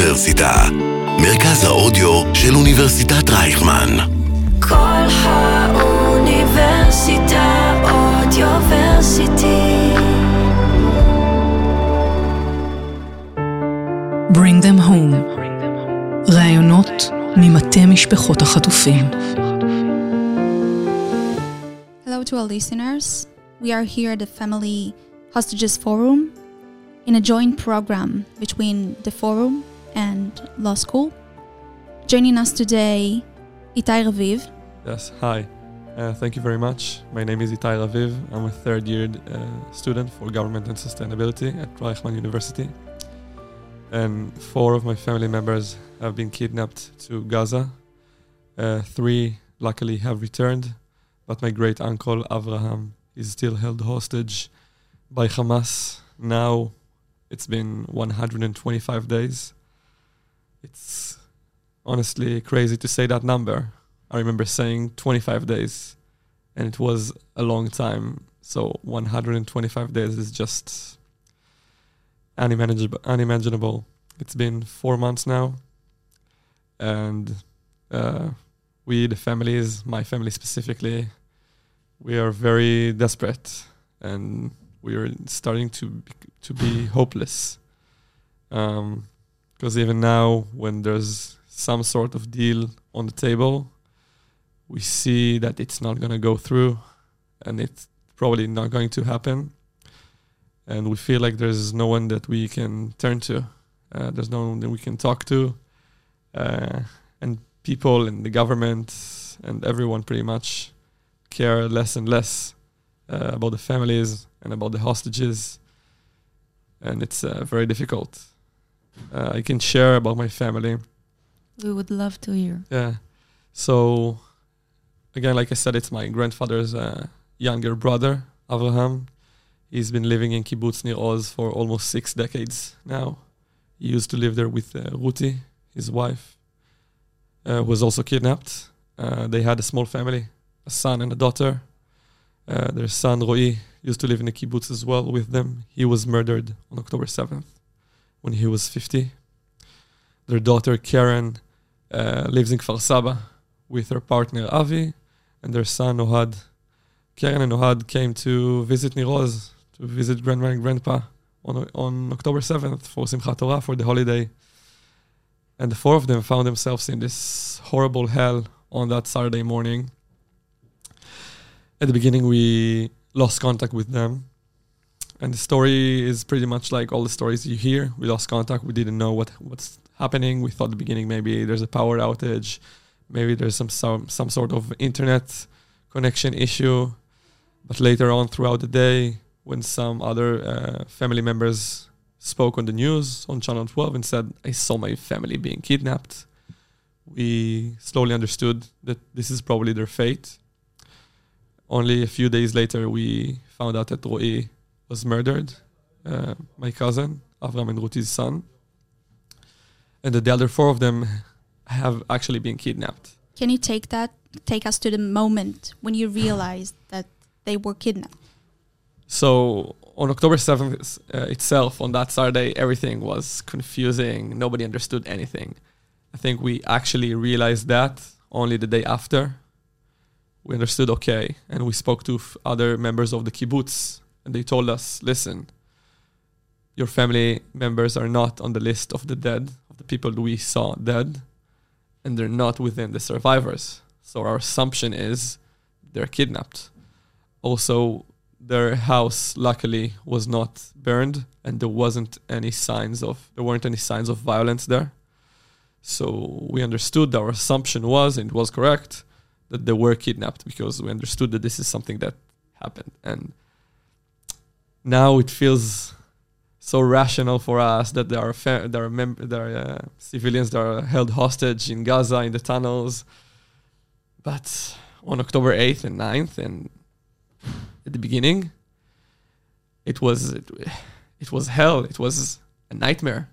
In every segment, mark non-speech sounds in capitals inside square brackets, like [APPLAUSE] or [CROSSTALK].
האוניברסיטה, מרכז האודיו של אוניברסיטת רייכמן. כל האוניברסיטה אודיוורסיטי. Bring them home. ראיונות ממטה משפחות החטופים. Hello to all listeners. We are here at the Family Hostages Forum in a joint program between the Forum and Law School. Joining us today, Itai Raviv. Yes, hi. Uh, thank you very much. My name is Itai Raviv. I'm a third year uh, student for government and sustainability at Reichman University. And four of my family members have been kidnapped to Gaza. Uh, three, luckily, have returned, but my great uncle Avraham is still held hostage by Hamas. Now it's been 125 days. It's honestly crazy to say that number. I remember saying 25 days, and it was a long time. So 125 days is just unimaginable. unimaginable. It's been four months now, and uh, we, the families, my family specifically, we are very desperate, and we are starting to to be hopeless. Because even now, when there's some sort of deal on the table, we see that it's not going to go through, and it's probably not going to happen. And we feel like there's no one that we can turn to. Uh, there's no one that we can talk to. Uh, and people and the government and everyone pretty much care less and less uh, about the families and about the hostages. And it's uh, very difficult. Uh, I can share about my family. We would love to hear. Yeah. So, again, like I said, it's my grandfather's uh, younger brother, Avraham. He's been living in Kibbutz Nir Oz for almost six decades now. He used to live there with uh, Ruti, his wife, uh, who was also kidnapped. Uh, they had a small family, a son and a daughter. Uh, their son, Roy, used to live in the kibbutz as well with them. He was murdered on October 7th when he was 50. Their daughter, Karen, uh, lives in Kfar Saba with her partner, Avi, and their son, Ohad. Karen and Ohad came to visit Nir Oz, to visit grandma and grandpa on, on October 7th for Simchat Torah, for the holiday. And the four of them found themselves in this horrible hell on that Saturday morning. At the beginning, we lost contact with them. And the story is pretty much like all the stories you hear. We lost contact. We didn't know what, what's happening. We thought the beginning maybe there's a power outage, maybe there's some, some some sort of internet connection issue. But later on throughout the day, when some other uh, family members spoke on the news on Channel 12 and said, I saw my family being kidnapped, we slowly understood that this is probably their fate. Only a few days later, we found out that Roy was murdered, uh, my cousin, Avram and Ruti's son, and the other four of them have actually been kidnapped. Can you take that, take us to the moment when you realized that they were kidnapped? So on October 7th uh, itself, on that Saturday, everything was confusing. Nobody understood anything. I think we actually realized that only the day after. We understood, okay, and we spoke to f- other members of the kibbutz, and they told us, listen, your family members are not on the list of the dead, of the people we saw dead, and they're not within the survivors. So our assumption is they're kidnapped. Also, their house luckily was not burned and there wasn't any signs of there weren't any signs of violence there so we understood our assumption was and it was correct that they were kidnapped because we understood that this is something that happened and now it feels so rational for us that there are fa- there are, mem- there are uh, civilians that are held hostage in Gaza in the tunnels. But on October 8th and 9th and at the beginning it was it, it was hell. It was a nightmare.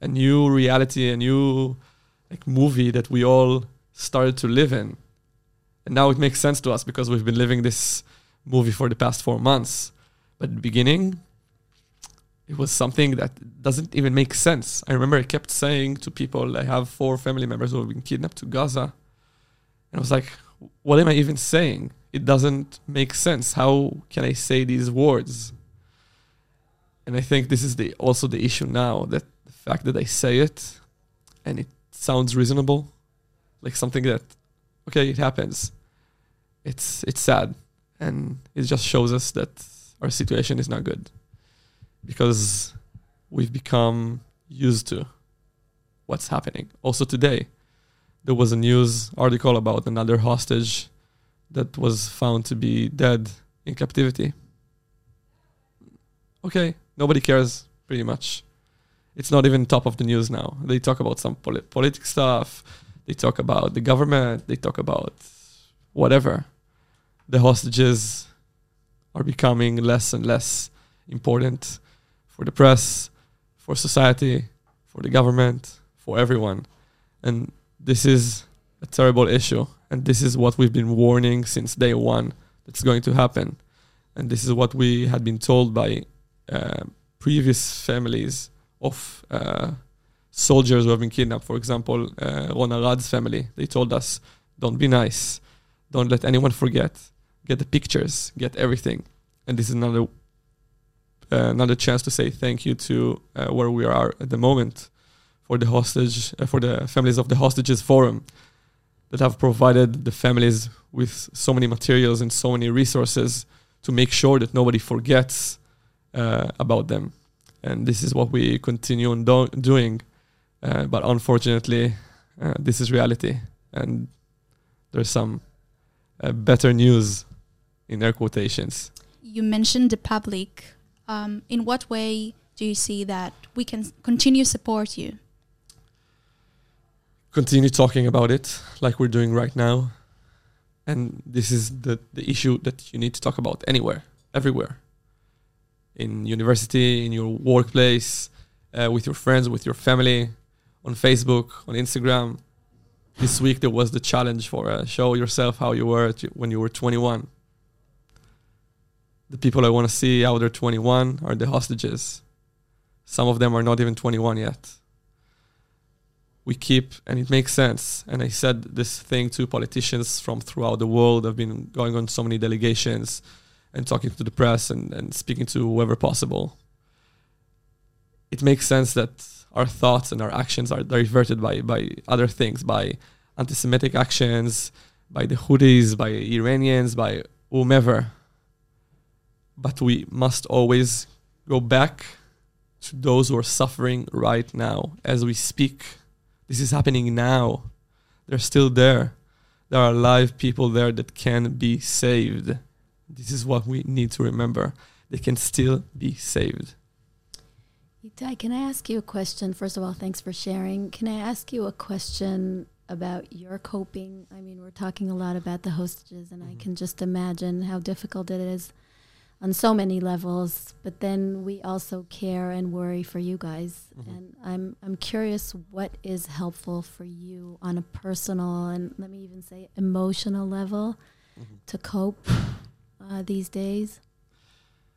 A new reality a new like movie that we all started to live in. And now it makes sense to us because we've been living this movie for the past four months but the beginning it was something that doesn't even make sense. I remember I kept saying to people, I have four family members who have been kidnapped to Gaza. And I was like, what am I even saying? It doesn't make sense. How can I say these words? And I think this is the also the issue now that the fact that I say it and it sounds reasonable, like something that okay, it happens. It's it's sad and it just shows us that our situation is not good because we've become used to what's happening. Also today, there was a news article about another hostage that was found to be dead in captivity. Okay, nobody cares pretty much. It's not even top of the news now. They talk about some polit- politic stuff. They talk about the government. They talk about whatever. The hostages are becoming less and less important for the press, for society, for the government, for everyone. And this is a terrible issue. And this is what we've been warning since day one that's going to happen. And this is what we had been told by uh, previous families of uh, soldiers who have been kidnapped. For example, uh, Ron Arad's family. They told us, don't be nice. Don't let anyone forget. Get the pictures. Get everything. And this is another uh, another chance to say thank you to uh, where we are at the moment for the hostage uh, for the families of the hostages forum that have provided the families with so many materials and so many resources to make sure that nobody forgets uh, about them and this is what we continue on do- doing uh, but unfortunately uh, this is reality and there's some better news in air quotations you mentioned the public um, in what way do you see that we can continue support you? Continue talking about it like we're doing right now. And this is the, the issue that you need to talk about anywhere, everywhere. In university, in your workplace, uh, with your friends, with your family, on Facebook, on Instagram. This week there was the challenge for uh, show yourself how you were when you were 21 the people I want to see out there 21 are the hostages. Some of them are not even 21 yet. We keep, and it makes sense. And I said this thing to politicians from throughout the world. I've been going on so many delegations and talking to the press and, and speaking to whoever possible. It makes sense that our thoughts and our actions are diverted by, by other things, by anti Semitic actions, by the Houthis, by Iranians, by whomever but we must always go back to those who are suffering right now as we speak. This is happening now. They're still there. There are live people there that can be saved. This is what we need to remember. They can still be saved. Itai, can I ask you a question? First of all, thanks for sharing. Can I ask you a question about your coping? I mean, we're talking a lot about the hostages, and mm-hmm. I can just imagine how difficult it is on so many levels but then we also care and worry for you guys. Mm-hmm. and i'm i'm curious what is helpful for you on a personal and let me even say emotional level mm-hmm. to cope uh, these days?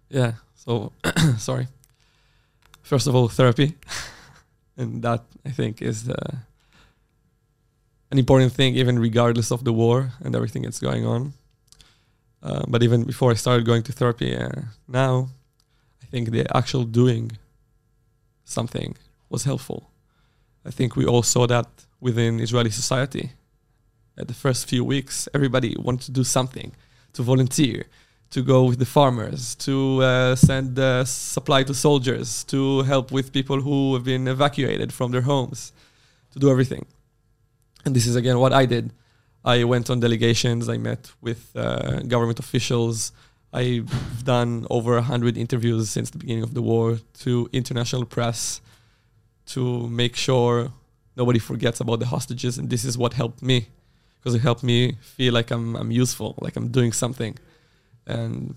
Yeah so [COUGHS] sorry. First of all therapy. [LAUGHS] And that i think is uh, an important thing even regardless of the war and everything that's going on uh, but even before I started going to therapy, uh, now I think the actual doing something was helpful. I think we all saw that within Israeli society. At the first few weeks, everybody wanted to do something, to volunteer, to go with the farmers, to uh, send uh, supply to soldiers, to help with people who have been evacuated from their homes, to do everything. And this is again what I did. I went on delegations. I met with uh, government officials. I've done over 100 interviews since the beginning of the war to international press to make sure nobody forgets about the hostages. And this is what helped me because it helped me feel like I'm, I'm useful, like I'm doing something. And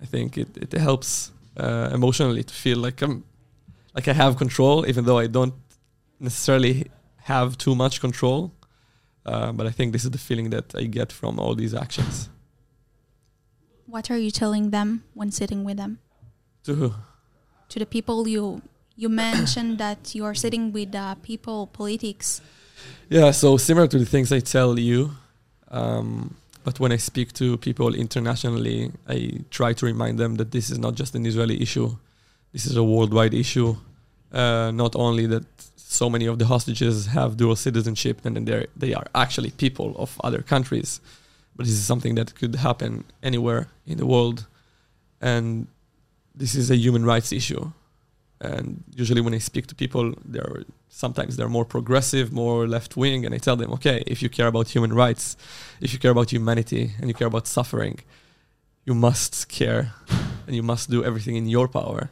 I think it, it helps uh, emotionally to feel like I'm like I have control, even though I don't necessarily have too much control uh, but I think this is the feeling that I get from all these actions. What are you telling them when sitting with them? To who? to the people you you mentioned [COUGHS] that you are sitting with uh, people politics. Yeah, so similar to the things I tell you, um, but when I speak to people internationally, I try to remind them that this is not just an Israeli issue. This is a worldwide issue. Uh, not only that so many of the hostages have dual citizenship and then they are actually people of other countries, but this is something that could happen anywhere in the world. And this is a human rights issue. And usually when I speak to people, they're sometimes they're more progressive, more left wing, and I tell them, okay, if you care about human rights, if you care about humanity, and you care about suffering, you must care, and you must do everything in your power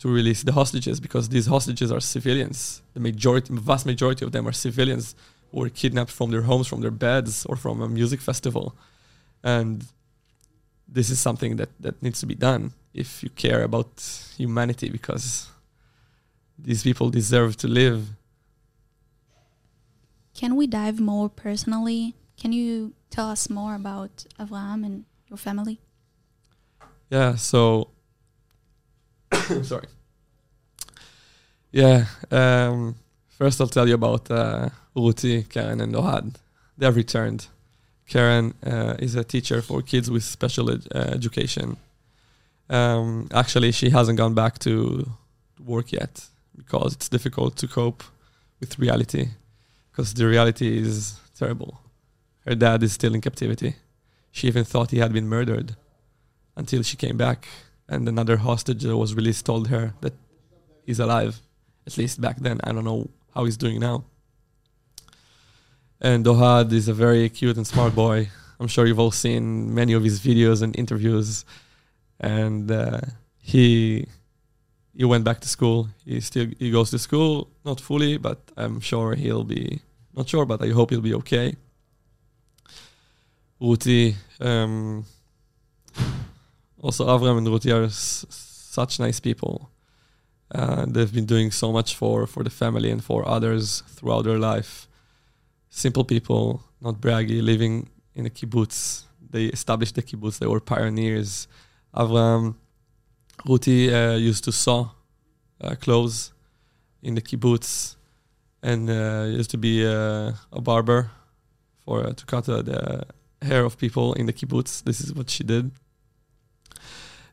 to release the hostages because these hostages are civilians. The majority, vast majority of them are civilians who were kidnapped from their homes, from their beds, or from a music festival, and this is something that that needs to be done if you care about humanity because these people deserve to live. Can we dive more personally? Can you tell us more about Avraham and your family? Yeah, so [COUGHS] sorry. Yeah, um, first I'll tell you about uh, Ruti, Karen, and Ohad. They have returned. Karen uh, is a teacher for kids with special ed- uh, education. Um, actually, she hasn't gone back to work yet because it's difficult to cope with reality because the reality is terrible. Her dad is still in captivity. She even thought he had been murdered until she came back and another hostage that was released told her that he's alive. At least back then. I don't know how he's doing now. And Ohad is a very cute and smart boy. I'm sure you've all seen many of his videos and interviews. And uh, he he went back to school. He still he goes to school, not fully, but I'm sure he'll be not sure, but I hope he'll be okay. Ruti, um, also Avram and Ruti are s- such nice people. Uh, they've been doing so much for for the family and for others throughout their life. Simple people, not braggy, living in a kibbutz. They established the kibbutz. They were pioneers. Avram Ruti uh, used to sew uh, clothes in the kibbutz and uh, used to be uh, a barber for uh, to cut the hair of people in the kibbutz. This is what she did.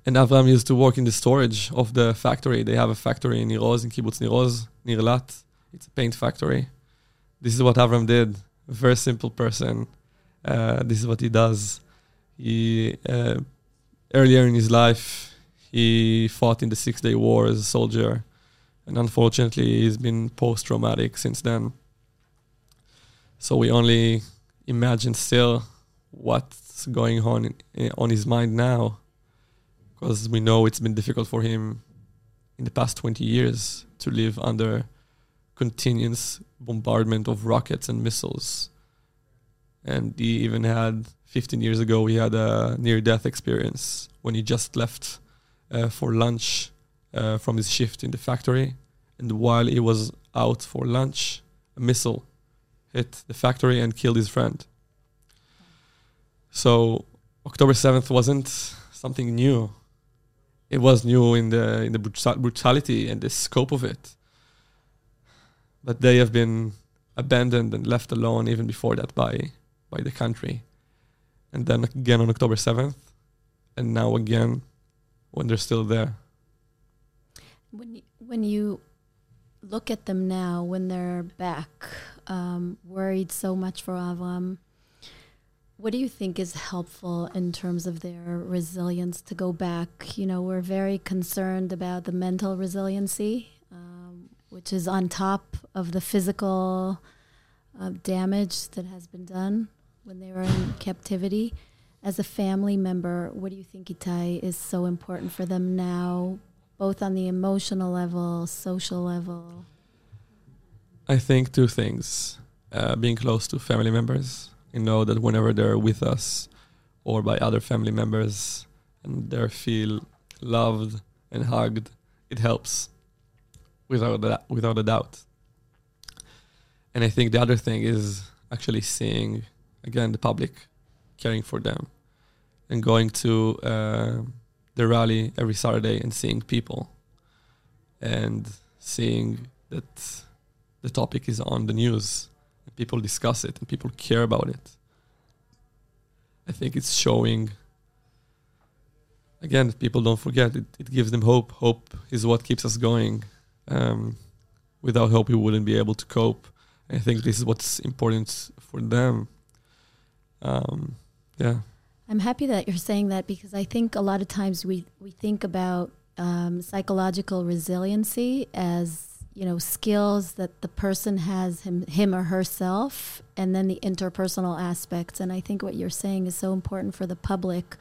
And Avram used to work in the storage of the factory. They have a factory in Nir Oz, in kibbutz Nir Oz, Nirlat. It's a paint factory. This is what Avram did. A very simple person. Uh, this is what he does. He earlier in his life he fought in the Six Day War as a soldier, and unfortunately, he's been post traumatic since then. So we only imagine still what's going on in, on his mind now, because we know it's been difficult for him in the past 20 years to live under continuous bombardment of rockets and missiles. And he even had 15 years ago, he had a near death experience when he just left uh, for lunch uh, from his shift in the factory. And while he was out for lunch, a missile hit the factory and killed his friend. So October 7th wasn't something new. It was new in the in the brutality and the scope of it. But they have been abandoned and left alone even before that by by the country. And then again on October 7th, and now again when they're still there. When you, when you look at them now, when they're back, um, worried so much for Avram, what do you think is helpful in terms of their resilience to go back? You know, we're very concerned about the mental resiliency, um, which is on top of the physical uh, damage that has been done when they were in captivity. As a family member, what do you think, Itai, is so important for them now, both on the emotional level, social level? I think two things. Uh, being close to family members, you know that whenever they're with us or by other family members and they feel loved and hugged, it helps without a, without a doubt. And I think the other thing is actually seeing again the public caring for them and going to uh, the rally every Saturday and seeing people and seeing that the topic is on the news people discuss it and people care about it. I think it's showing again people don't forget it, it gives them hope. Hope is what keeps us going. Um, without hope we wouldn't be able to cope. I think this is what's important for them. Um, yeah. I'm happy that you're saying that because I think a lot of times we, we think about um, psychological resiliency as you know skills that the person has him him or herself and then the interpersonal aspects. And i think what you're saying is so important for the public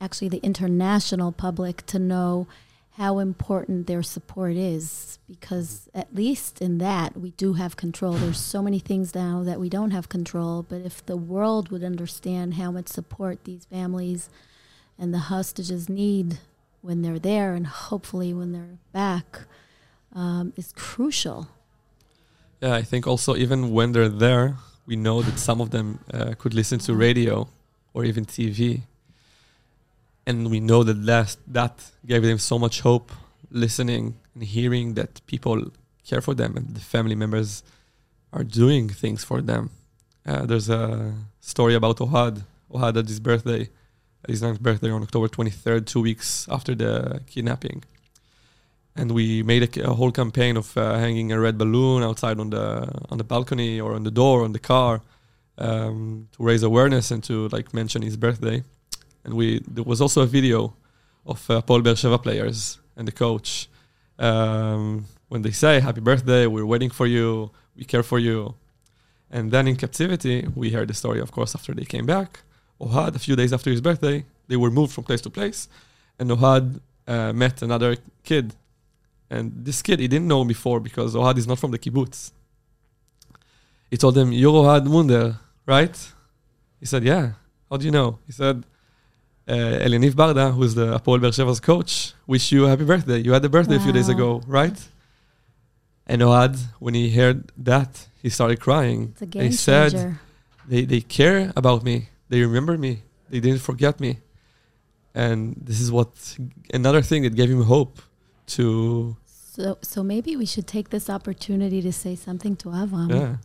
actually the international public to know how important their support is. Because at least in that we do have control. There's so many things now that we don't have control but if the world would understand how much support these families and the hostages need when they're there and hopefully when they're back um, is crucial. Yeah, I think also even when they're there, we know that some of them uh, could listen to radio or even TV, and we know that that gave them so much hope, listening and hearing that people care for them and the family members are doing things for them. Uh, there's a story about Ohad. Ohad had his birthday, his ninth birthday on October 23rd, two weeks after the kidnapping and we made a, a whole campaign of uh, hanging a red balloon outside on the on the balcony or on the door on the car um, to raise awareness and to like mention his birthday. And we there was also a video of uh, Hapoel Beersheva players and the coach um, when they say happy birthday, we're waiting for you, we care for you. And then in captivity, we heard the story, of course, after they came back. Ohad, a few days after his birthday, they were moved from place to place, and Ohad uh, met another kid and this kid, he didn't know him before because Ohad is not from the kibbutz. He told him, You're Ohad Munder, right? He said, Yeah. How do you know? He said, uh, Elyaniv Barda, who's the Hapoel Beersheva's coach, wish you a happy birthday. You had a birthday wow. a few days ago, right? And Ohad, when he heard that, he started crying. It's he said, they, they care about me. They remember me. They didn't forget me. And this is what another thing that gave him hope to. So, so maybe we should take this opportunity to say something to Avram. Yeah.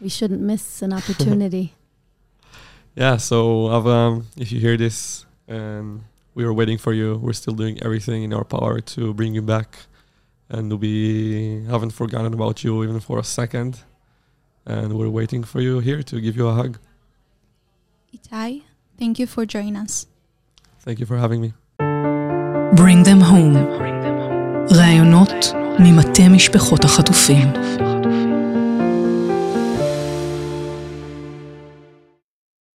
We shouldn't miss an opportunity. [LAUGHS] [LAUGHS] yeah. So Avram, if you hear this, and we are waiting for you. We're still doing everything in our power to bring you back, and we haven't forgotten about you even for a second. And we're waiting for you here to give you a hug. Itai, thank you for joining us. Thank you for having me. Bring them home. ראיונות ממטה משפחות החטופים.